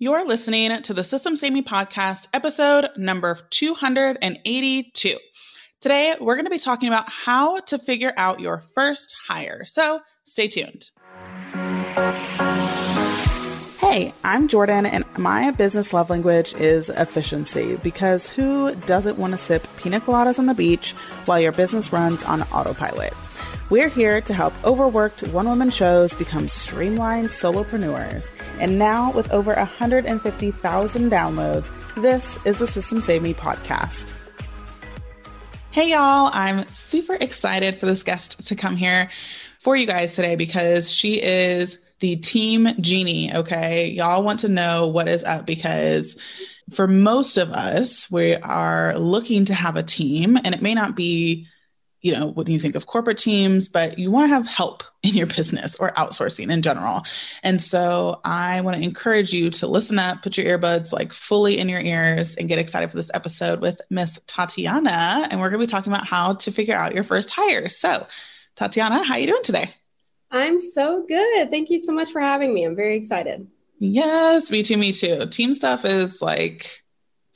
You're listening to the Systems Saved Me podcast, episode number 282. Today, we're going to be talking about how to figure out your first hire. So stay tuned. Hey, I'm Jordan, and my business love language is efficiency because who doesn't want to sip pina coladas on the beach while your business runs on autopilot? We're here to help overworked one woman shows become streamlined solopreneurs. And now, with over 150,000 downloads, this is the Systems Saved Me podcast. Hey, y'all, I'm super excited for this guest to come here for you guys today because she is the team genie. Okay. Y'all want to know what is up because for most of us, we are looking to have a team, and it may not be you know, when you think of corporate teams, but you want to have help in your business or outsourcing in general. And so I want to encourage you to listen up, put your earbuds like fully in your ears and get excited for this episode with Miss Tatiana. And we're going to be talking about how to figure out your first hire. So Tatiana, how are you doing today? I'm so good. Thank you so much for having me. I'm very excited. Yes, me too, me too. Team stuff is like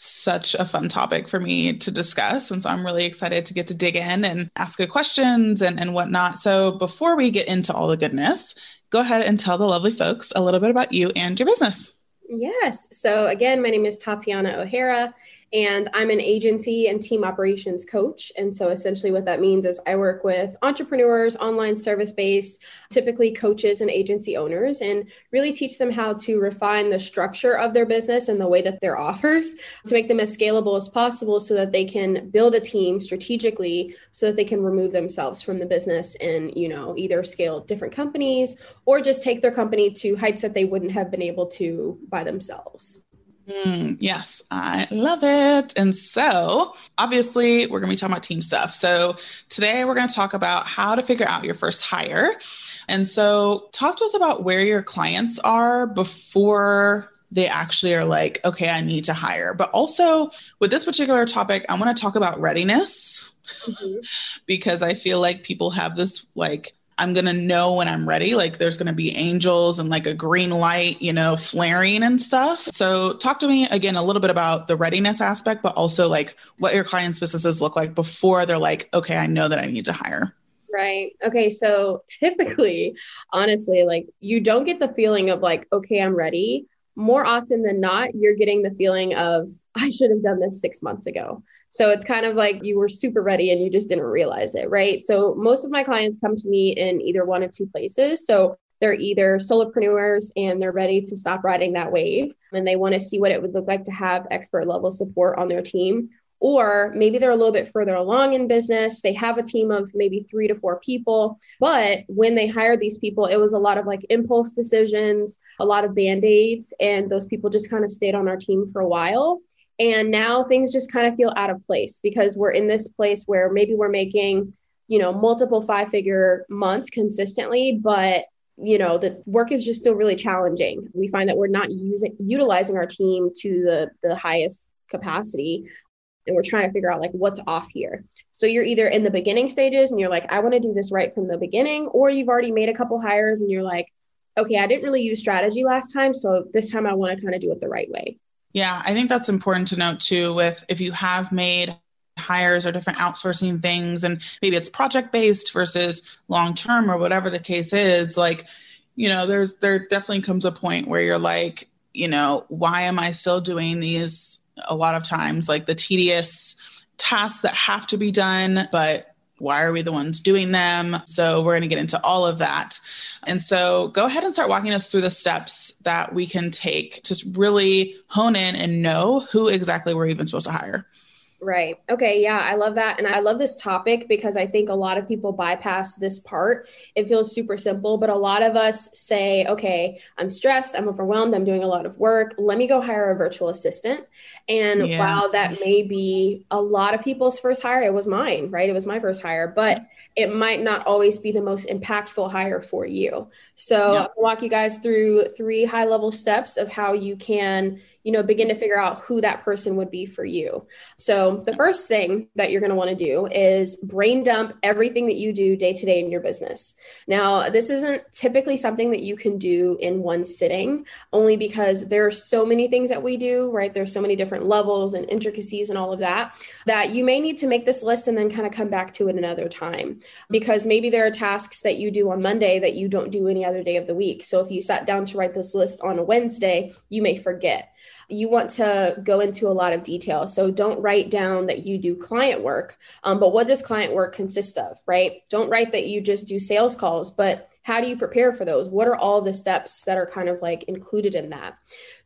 such a fun topic for me to discuss. And so I'm really excited to get to dig in and ask good questions and, and whatnot. So before we get into all the goodness, go ahead and tell the lovely folks a little bit about you and your business. Yes. So again, my name is Tatiana O'Hara and I'm an agency and team operations coach. And so essentially, what that means is I work with entrepreneurs, online service based, typically coaches and agency owners, and really teach them how to refine the structure of their business and the way that their offers to make them as scalable as possible so that they can build a team strategically so that they can remove themselves from the business and, you know, either scale different companies or just take their company to heights that they wouldn't have been able to by themselves. Mm, yes, I love it. And so, obviously, we're going to be talking about team stuff. So, today we're going to talk about how to figure out your first hire. And so, talk to us about where your clients are before they actually are like, okay, I need to hire. But also, with this particular topic, I want to talk about readiness. Mm-hmm. because I feel like people have this like I'm going to know when I'm ready. Like there's going to be angels and like a green light, you know, flaring and stuff. So talk to me again a little bit about the readiness aspect, but also like what your clients' businesses look like before they're like, okay, I know that I need to hire. Right. Okay. So typically, honestly, like you don't get the feeling of like, okay, I'm ready. More often than not, you're getting the feeling of, I should have done this six months ago. So it's kind of like you were super ready and you just didn't realize it, right? So most of my clients come to me in either one of two places. So they're either solopreneurs and they're ready to stop riding that wave and they want to see what it would look like to have expert level support on their team. Or maybe they're a little bit further along in business. They have a team of maybe three to four people. But when they hired these people, it was a lot of like impulse decisions, a lot of band aids. And those people just kind of stayed on our team for a while. And now things just kind of feel out of place because we're in this place where maybe we're making, you know, multiple five figure months consistently, but you know the work is just still really challenging. We find that we're not using utilizing our team to the the highest capacity and we're trying to figure out like what's off here. So you're either in the beginning stages and you're like i want to do this right from the beginning or you've already made a couple hires and you're like okay i didn't really use strategy last time so this time i want to kind of do it the right way yeah, I think that's important to note too with if you have made hires or different outsourcing things and maybe it's project based versus long term or whatever the case is like you know there's there definitely comes a point where you're like you know why am i still doing these? A lot of times like the tedious tasks that have to be done but why are we the ones doing them? So, we're going to get into all of that. And so, go ahead and start walking us through the steps that we can take to really hone in and know who exactly we're even supposed to hire. Right. Okay. Yeah. I love that. And I love this topic because I think a lot of people bypass this part. It feels super simple, but a lot of us say, okay, I'm stressed, I'm overwhelmed, I'm doing a lot of work. Let me go hire a virtual assistant. And yeah. while that may be a lot of people's first hire, it was mine, right? It was my first hire, but it might not always be the most impactful hire for you. So yeah. I'll walk you guys through three high level steps of how you can, you know, begin to figure out who that person would be for you. So the first thing that you're going to want to do is brain dump everything that you do day to day in your business. Now, this isn't typically something that you can do in one sitting, only because there are so many things that we do, right? There's so many different levels and intricacies and all of that, that you may need to make this list and then kind of come back to it another time. Because maybe there are tasks that you do on Monday that you don't do any other day of the week. So, if you sat down to write this list on a Wednesday, you may forget you want to go into a lot of detail. So don't write down that you do client work, um, but what does client work consist of, right? Don't write that you just do sales calls, but how do you prepare for those? What are all the steps that are kind of like included in that?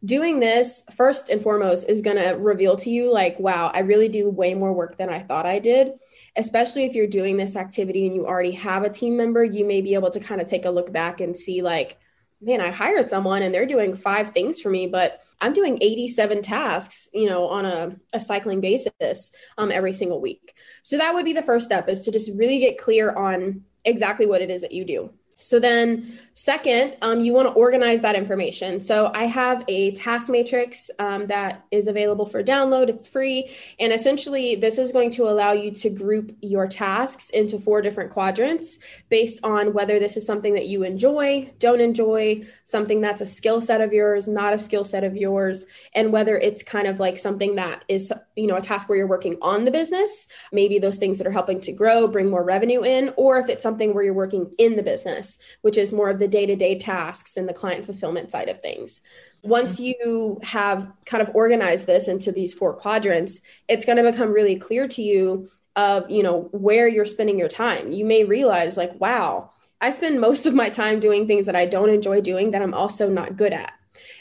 Doing this first and foremost is going to reveal to you, like, wow, I really do way more work than I thought I did especially if you're doing this activity and you already have a team member, you may be able to kind of take a look back and see, like, man, I hired someone and they're doing five things for me, but I'm doing 87 tasks, you know, on a, a cycling basis um, every single week. So that would be the first step is to just really get clear on exactly what it is that you do. So then, second, um, you want to organize that information. So I have a task matrix um, that is available for download. It's free, and essentially, this is going to allow you to group your tasks into four different quadrants based on whether this is something that you enjoy, don't enjoy, something that's a skill set of yours, not a skill set of yours, and whether it's kind of like something that is, you know, a task where you're working on the business, maybe those things that are helping to grow, bring more revenue in, or if it's something where you're working in the business which is more of the day to day tasks and the client fulfillment side of things. Once mm-hmm. you have kind of organized this into these four quadrants, it's going to become really clear to you of, you know, where you're spending your time. You may realize like, wow, I spend most of my time doing things that I don't enjoy doing that I'm also not good at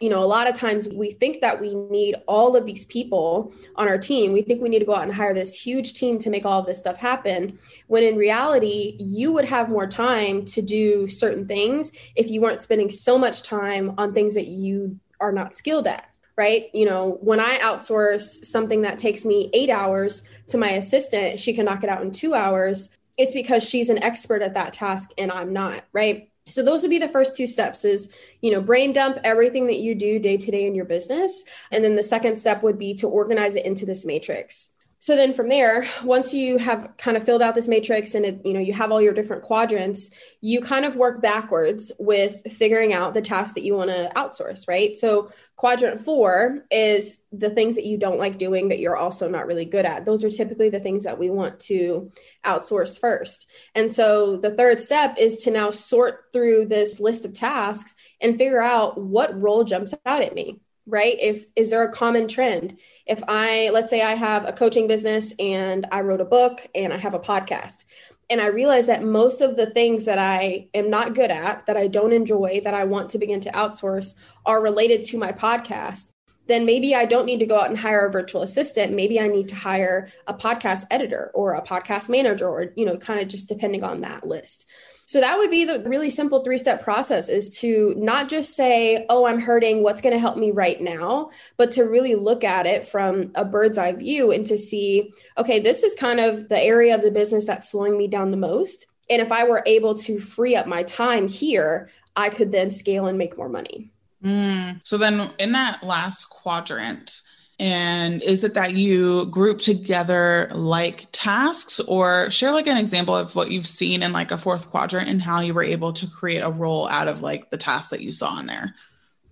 you know, a lot of times we think that we need all of these people on our team. We think we need to go out and hire this huge team to make all of this stuff happen. When in reality, you would have more time to do certain things if you weren't spending so much time on things that you are not skilled at right? You know, when I outsource something that takes me eight hours to my assistant, she can knock it out in two hours. It's because she's an expert at that task and I'm not, right? So those would be the first two steps is, you know, brain dump everything that you do day to day in your business. And then the second step would be to organize it into this matrix. So then from there, once you have kind of filled out this matrix and it, you know you have all your different quadrants, you kind of work backwards with figuring out the tasks that you want to outsource, right? So quadrant 4 is the things that you don't like doing that you're also not really good at. Those are typically the things that we want to outsource first. And so the third step is to now sort through this list of tasks and figure out what role jumps out at me right if is there a common trend if i let's say i have a coaching business and i wrote a book and i have a podcast and i realize that most of the things that i am not good at that i don't enjoy that i want to begin to outsource are related to my podcast then maybe i don't need to go out and hire a virtual assistant. Maybe i need to hire a podcast editor or a podcast manager or you know kind of just depending on that list so that would be the really simple three step process is to not just say, oh, I'm hurting, what's going to help me right now, but to really look at it from a bird's eye view and to see, okay, this is kind of the area of the business that's slowing me down the most. And if I were able to free up my time here, I could then scale and make more money. Mm. So then in that last quadrant, and is it that you group together like tasks or share like an example of what you've seen in like a fourth quadrant and how you were able to create a role out of like the tasks that you saw in there?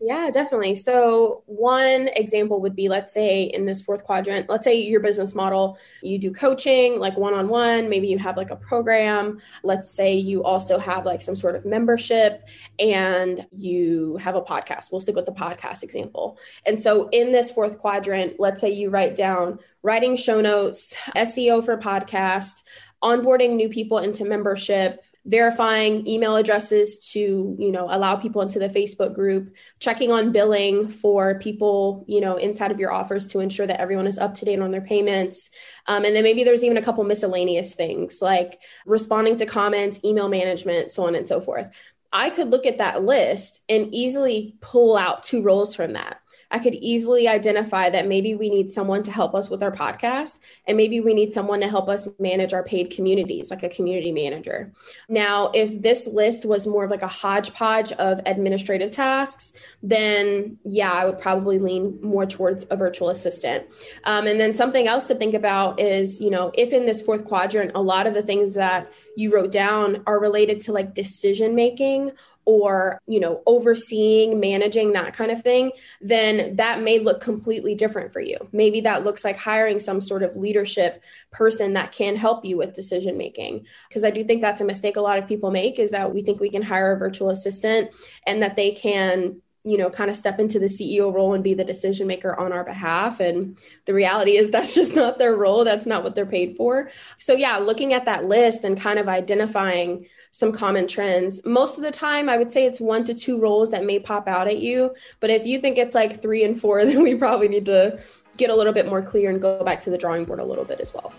Yeah, definitely. So, one example would be let's say in this fourth quadrant, let's say your business model, you do coaching like one on one, maybe you have like a program. Let's say you also have like some sort of membership and you have a podcast. We'll stick with the podcast example. And so, in this fourth quadrant, let's say you write down writing show notes, SEO for podcast, onboarding new people into membership verifying email addresses to you know allow people into the facebook group checking on billing for people you know inside of your offers to ensure that everyone is up to date on their payments. Um, and then maybe there's even a couple miscellaneous things like responding to comments email management so on and so forth. I could look at that list and easily pull out two roles from that I could easily identify that maybe we need someone to help us with our podcast and maybe we need someone to help us manage our paid communities, like a community manager. Now, if this list was more of like a hodgepodge of administrative tasks, then yeah, I would probably lean more towards a virtual assistant. Um, and then something else to think about is, you know, if in this fourth quadrant, a lot of the things that you wrote down are related to like decision making or you know overseeing managing that kind of thing then that may look completely different for you. Maybe that looks like hiring some sort of leadership person that can help you with decision making. Because i do think that's a mistake a lot of people make is that we think we can hire a virtual assistant and that they can you know, kind of step into the CEO role and be the decision maker on our behalf. And the reality is that's just not their role. That's not what they're paid for. So, yeah, looking at that list and kind of identifying some common trends. Most of the time, I would say it's one to two roles that may pop out at you. But if you think it's like three and four, then we probably need to get a little bit more clear and go back to the drawing board a little bit as well.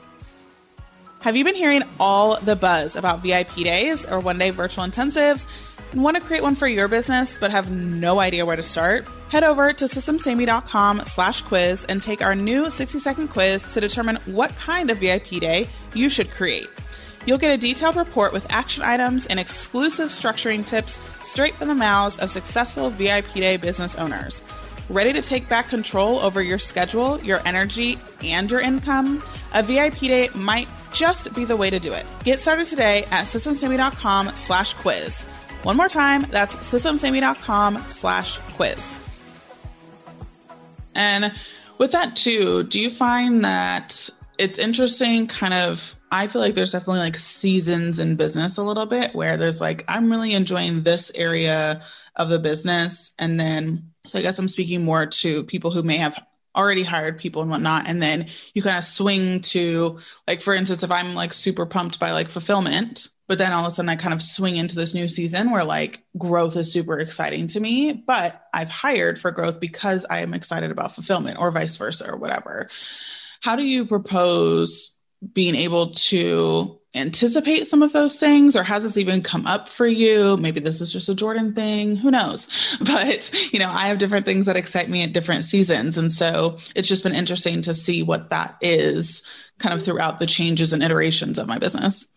Have you been hearing all the buzz about VIP days or one day virtual intensives? Want to create one for your business but have no idea where to start? Head over to systemssavedme.com slash quiz and take our new 60 second quiz to determine what kind of VIP day you should create. You'll get a detailed report with action items and exclusive structuring tips straight from the mouths of successful VIP Day business owners. Ready to take back control over your schedule, your energy, and your income? A VIP Day might just be the way to do it. Get started today at systemssavedme.com slash quiz. One more time, that's systemssavedme.com slash quiz. And with that too, do you find that it's interesting kind of I feel like there's definitely like seasons in business a little bit where there's like I'm really enjoying this area of the business and then so I guess I'm speaking more to people who may have already hired people and whatnot and then you kind of swing to like for instance if i'm like super pumped by like fulfillment but then all of a sudden i kind of swing into this new season where like growth is super exciting to me but i've hired for growth because i am excited about fulfillment or vice versa or whatever. How do you propose being able to anticipate some of those things or has this even come up for you? Maybe this is just a jordan thing. Who knows? But you know i have different things that excite me at different seasons. And so it's just been interesting to see what that is kind of throughout the changes and iterations of my business.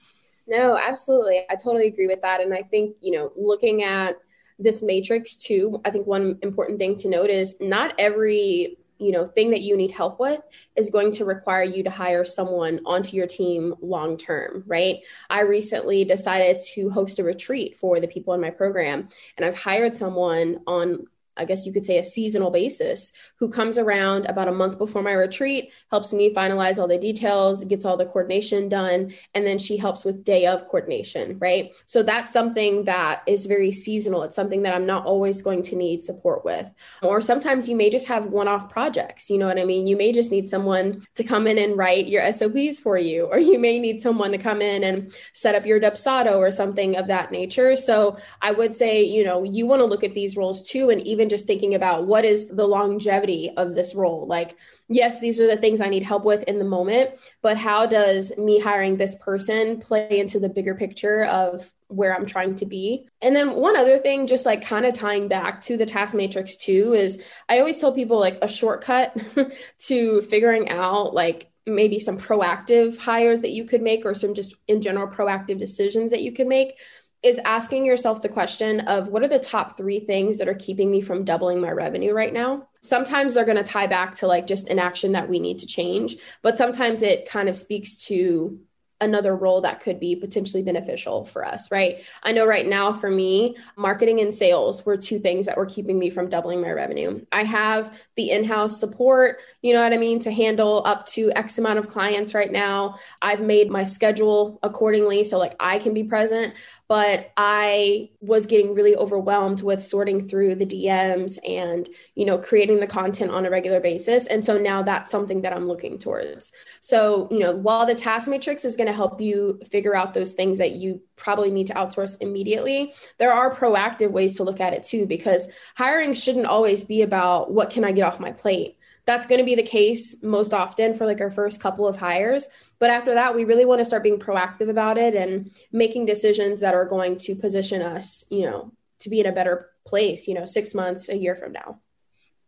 No absolutely. I totally agree with that. And i think you know looking at this matrix too i think one important thing to note is not every you know thing that you need help with is going to require you to hire someone onto your team long term right? I recently decided to host a retreat for the people in my program and i've hired someone on I guess you could say a seasonal basis, who comes around about a month before my retreat, helps me finalize all the details, gets all the coordination done, and then she helps with day of coordination, right? So that's something that is very seasonal. It's something that I'm not always going to need support with. Or sometimes you may just have one off projects, you know what I mean? You may just need someone to come in and write your SOPs for you, or you may need someone to come in and set up your Dubsado or something of that nature. So I would say, you know, you want to look at these roles too, and even even just thinking about what is the longevity of this role. Like, yes, these are the things I need help with in the moment, but how does me hiring this person play into the bigger picture of where I'm trying to be? And then one other thing, just like kind of tying back to the task matrix too, is I always tell people like a shortcut to figuring out like maybe some proactive hires that you could make or some just in general proactive decisions that you could make is asking yourself the question of what are the top three things that are keeping me from doubling my revenue right now? Sometimes they're going to tie back to like just an action that we need to change, but sometimes it kind of speaks to another role that could be potentially beneficial for us, right? I know right now for me, marketing and sales were two things that were keeping me from doubling my revenue. I have the in house support, you know what I mean, to handle up to X amount of clients right now. I've made my schedule accordingly so like I can be present, but I was getting really overwhelmed with sorting through the DMs and, you know, creating the content on a regular basis. And so now that's something that I'm looking towards. So, you know, while the task matrix is going to help you figure out those things that you probably need to outsource immediately, there are proactive ways to look at it too, because hiring shouldn't always be about what can I get off my plate that's going to be the case most often for like our first couple of hires. But after that, we really want to start being proactive about it and making decisions that are going to position us, you know, to be in a better place, you know, six months, a year from now.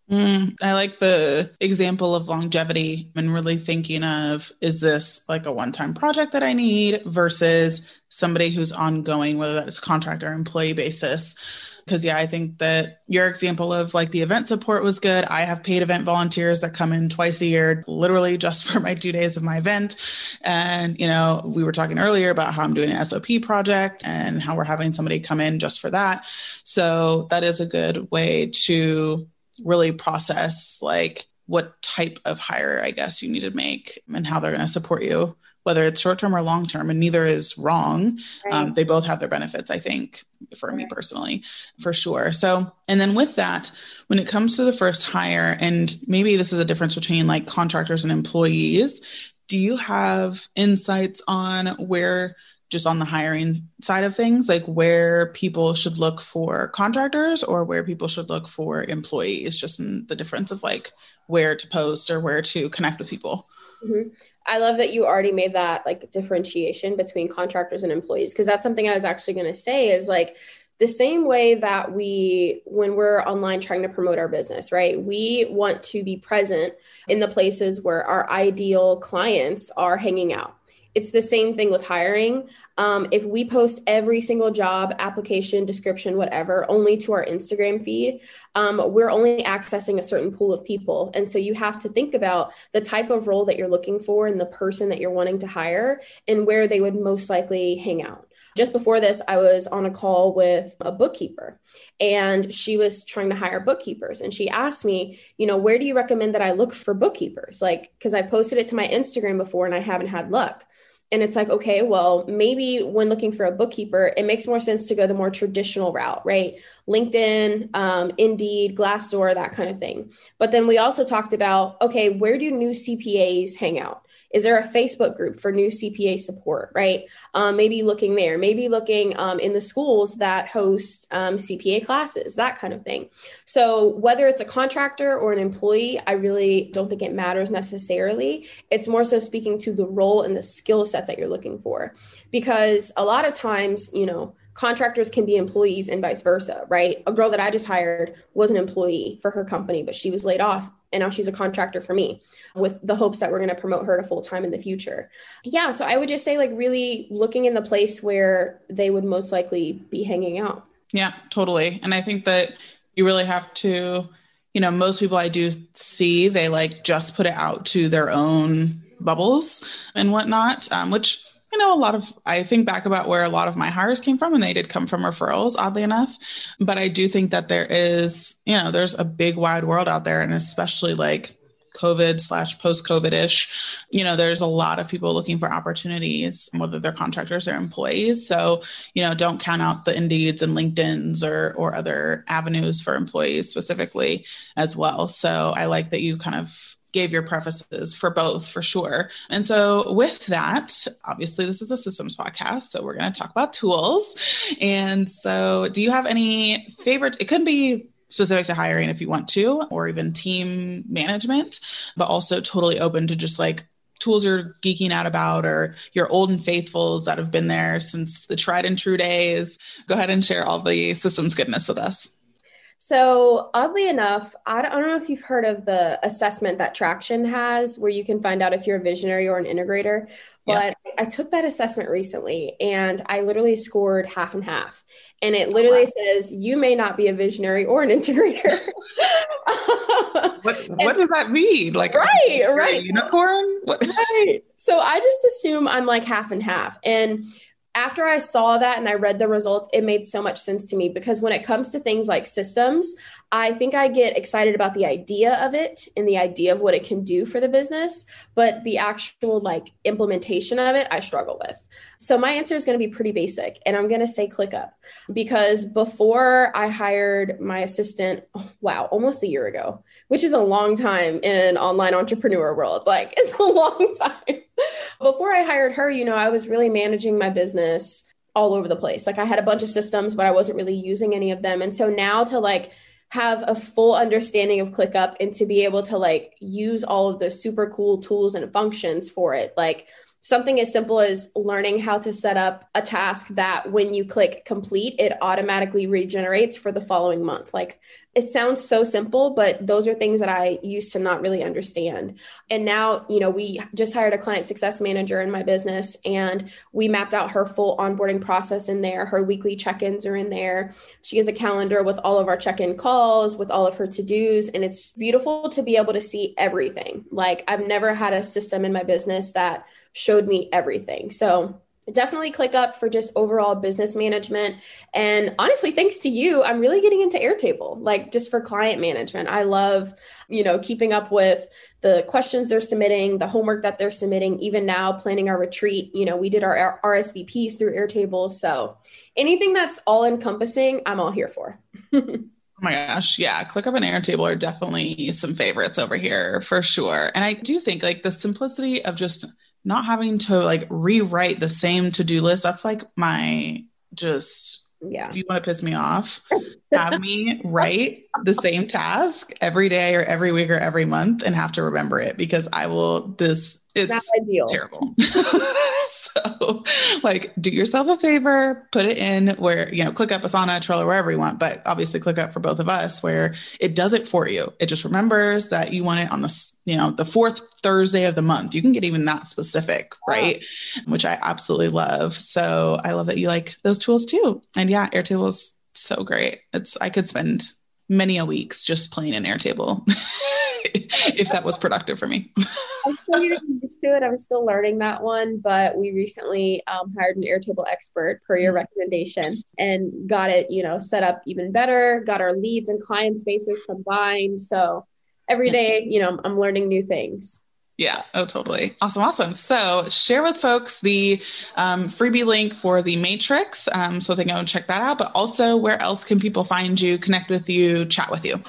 Mm, I like the example of longevity and really thinking of is this like a one time project that I need versus somebody who's ongoing, whether that's contract or employee basis. Because, yeah, I think that your example of like the event support was good. I have paid event volunteers that come in twice a year, literally just for my two days of my event. And, you know, we were talking earlier about how I'm doing an SOP project and how we're having somebody come in just for that. So that is a good way to really process like what type of hire I guess you need to make and how they're going to support you, whether it's short term or long term. And neither is wrong. Right. Um, they both have their benefits, I think, for right. me personally, for sure. So, and then with that, when it comes to the first hire, and maybe this is a difference between like contractors and employees, do you have insights on where just on the hiring side of things, like where people should look for contractors or where people should look for employees, just in the difference of like where to post or where to connect with people. Mm-hmm. I love that you already made that like differentiation between contractors and employees because that's something I was actually going to say is like the same way that we when we're online trying to promote our business right we want to be present in the places where our ideal clients are hanging out it's the same thing with hiring. Um, if we post every single job application, description, whatever, only to our Instagram feed, um, we're only accessing a certain pool of people. And so you have to think about the type of role that you're looking for and the person that you're wanting to hire and where they would most likely hang out. Just before this, I was on a call with a bookkeeper and she was trying to hire bookkeepers. And she asked me, you know, where do you recommend that I look for bookkeepers? Like, because I posted it to my Instagram before and I haven't had luck. And it's like, okay, well, maybe when looking for a bookkeeper, it makes more sense to go the more traditional route, right? LinkedIn, um, Indeed, Glassdoor, that kind of thing. But then we also talked about, okay, where do new CPAs hang out? Is there a Facebook group for new CPA support, right? Um, maybe looking there, maybe looking um, in the schools that host um, CPA classes, that kind of thing. So, whether it's a contractor or an employee, I really don't think it matters necessarily. It's more so speaking to the role and the skill set that you're looking for. Because a lot of times, you know, contractors can be employees and vice versa, right? A girl that I just hired was an employee for her company, but she was laid off and now she's a contractor for me with the hopes that we're going to promote her to full time in the future. Yeah, so I would just say like really looking in the place where they would most likely be hanging out. Yeah, totally. And I think that you really have to, you know, most people I do see they like just put it out to their own bubbles and whatnot, um, which you know, a lot of, I think back about where a lot of my hires came from, and they did come from referrals, oddly enough. But I do think that there is, you know, there's a big wide world out there, and especially like COVID slash post COVID ish, you know, there's a lot of people looking for opportunities, whether they're contractors or employees. So, you know, don't count out the Indeeds and LinkedIn's or or other avenues for employees specifically as well. So I like that you kind of gave your prefaces for both for sure. And so, with that, obviously, this is a systems podcast. So, we're going to talk about tools. And so, do you have any favorite? It could be specific to hiring if you want to, or even team management, but also totally open to just like tools you're geeking out about or your old and faithfuls that have been there since the tried and true days. Go ahead and share all the systems goodness with us. So, oddly enough, I don't, know if you've heard of the assessment that Traction has where you can find out if you're a visionary or an integrator. But yeah. I took that assessment recently and I literally scored half and half. And it literally oh, wow. says, you may not be a visionary or an integrator. what, what does that mean? Like, right, right. unicorn? What? Right. So, I just assume I'm like half and half. And after I saw that and I read the results, it made so much sense to me because when it comes to things like systems, I think I get excited about the idea of it and the idea of what it can do for the business, but the actual like implementation of it, I struggle with. So my answer is going to be pretty basic and I'm going to say ClickUp because before I hired my assistant, wow, almost a year ago, which is a long time in online entrepreneur world. Like it's a long time. Before I hired her, you know, I was really managing my business all over the place. Like I had a bunch of systems, but I wasn't really using any of them. And so now to like have a full understanding of ClickUp and to be able to like use all of the super cool tools and functions for it. Like something as simple as learning how to set up a task that when you click complete, it automatically regenerates for the following month. Like it sounds so simple, but those are things that I used to not really understand. And now, you know, we just hired a client success manager in my business and we mapped out her full onboarding process in there. Her weekly check ins are in there. She has a calendar with all of our check in calls, with all of her to dos. And it's beautiful to be able to see everything. Like, I've never had a system in my business that showed me everything. So, definitely ClickUp for just overall business management. And honestly, thanks to you, I'm really getting into Airtable, like just for client management. I love, you know, keeping up with the questions they're submitting, the homework that they're submitting, even now planning our retreat. You know, we did our RSVPs through Airtable. So anything that's all encompassing, I'm all here for. Oh my gosh. Yeah. ClickUp and Airtable are definitely some favorites over here for sure. And I do think like the simplicity of just not having to like rewrite the same to-do list that's like my just yeah. if you want to piss me off. Have me write the same task every day or every week or every month and have to remember it because i will this it's terrible. So like do yourself a favor put it in where you know click ClickUp asana trello wherever you want but obviously ClickUp for both of us where it does it for you. It just remembers that you want it on the you know the fourth thursday of the month. You can get even that specific right? Which i absolutely love. So i love that you like those tools too. And yeah airtable is so great. It's i could spend many a weeks just playing in airtable if that was productive for me. I'm still getting used to it. I'm still learning that one, but we recently um, hired an Airtable expert per your mm-hmm. recommendation and got it, you know, set up even better. Got our leads and client spaces combined. So every day, you know, I'm learning new things. Yeah. Oh, totally. Awesome. Awesome. So share with folks the um, freebie link for the matrix um, so they can go and check that out. But also, where else can people find you, connect with you, chat with you?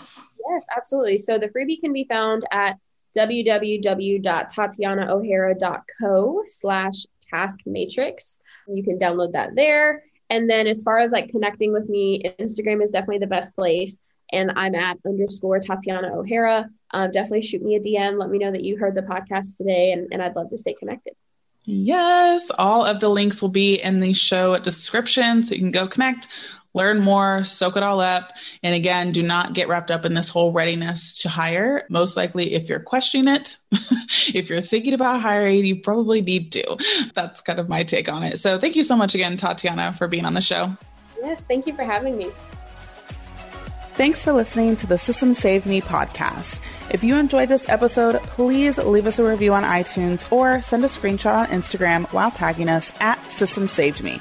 Yes, absolutely. So the freebie can be found at www.tatianaohara.co slash task matrix. You can download that there. And then as far as like connecting with me, Instagram is definitely the best place. And I'm at underscore Tatiana O'Hara. Um, definitely shoot me a DM. Let me know that you heard the podcast today, and, and I'd love to stay connected. Yes, all of the links will be in the show description so you can go connect learn more, soak it all up. And again, do not get wrapped up in this whole readiness to hire. Most likely, if you're questioning it, if you're thinking about hiring, you probably need to. That's kind of my take on it. So thank you so much again, Tatiana, for being on the show. Yes, thank you for having me. Thanks for listening to the Systems Saved Me podcast. If you enjoyed this episode, please leave us a review on iTunes or send a screenshot on Instagram while tagging us at Systems Saved Me.